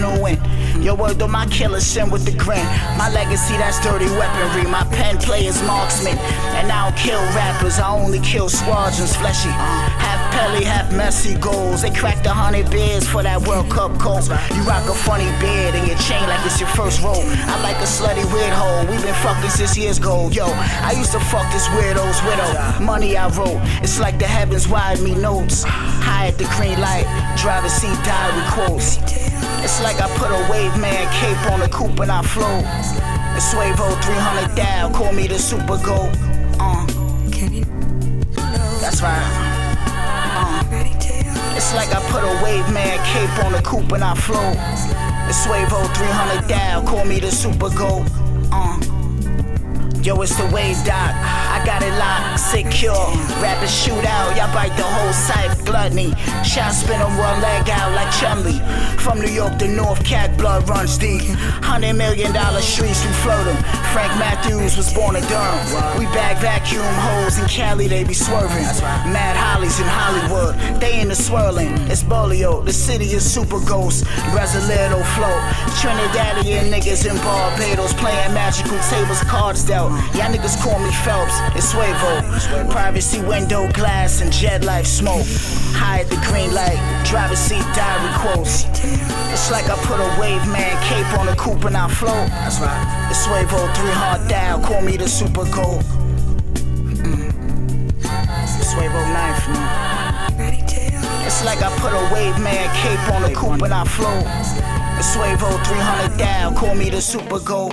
Dollar pies in the. Yo, word to my killer sin with the grin. My legacy, that's dirty weaponry. My pen play is marksman. And I don't kill rappers, I only kill squadrons fleshy. Half Pelly, half messy goals. They cracked a hundred beers for that World Cup coat. You rock a funny beard and your chain like it's your first roll. I like a slutty weird hoe. we been fucking since years ago. Yo, I used to fuck this weirdo's widow. Money I wrote. It's like the heavens wired me notes. High at the green light. Driver seat diary quotes. It's like I put a wave man cape on a coupe and I float. It's Swavo 300 down, call me the super goat. Uh. That's right. Uh. It's like I put a wave man cape on a coupe and I float. It's Swavo 300 down, call me the super goat. Uh. Yo, it's the wave doc. Got it locked, secure. Rapid shootout, y'all bite the whole site, gluttony. Shot spin on one leg out like Chumley. From New York to North, cat blood runs deep. Hundred million dollar streets, we float. Frank Matthews was born in Durham. We bag vacuum holes in Cali, they be swerving. Mad Hollies in Hollywood, they in the swirling. It's Bolio, the city is super ghost. Brasileiro flow. Trinidadian niggas in Barbados playing magical tables, cards dealt. Y'all niggas call me Phelps, it's Swavo. Privacy window glass and jet life smoke. At the green light, driver seat diary quotes. It's like I put a wave man cape on a coupe and I float. That's right. It's Swavo 300 down, call me the super gold. Mm. It's Swave 09th, man. It's like I put a wave man cape on a coupe and I float. The Swave 0300 dial, call me the super goat.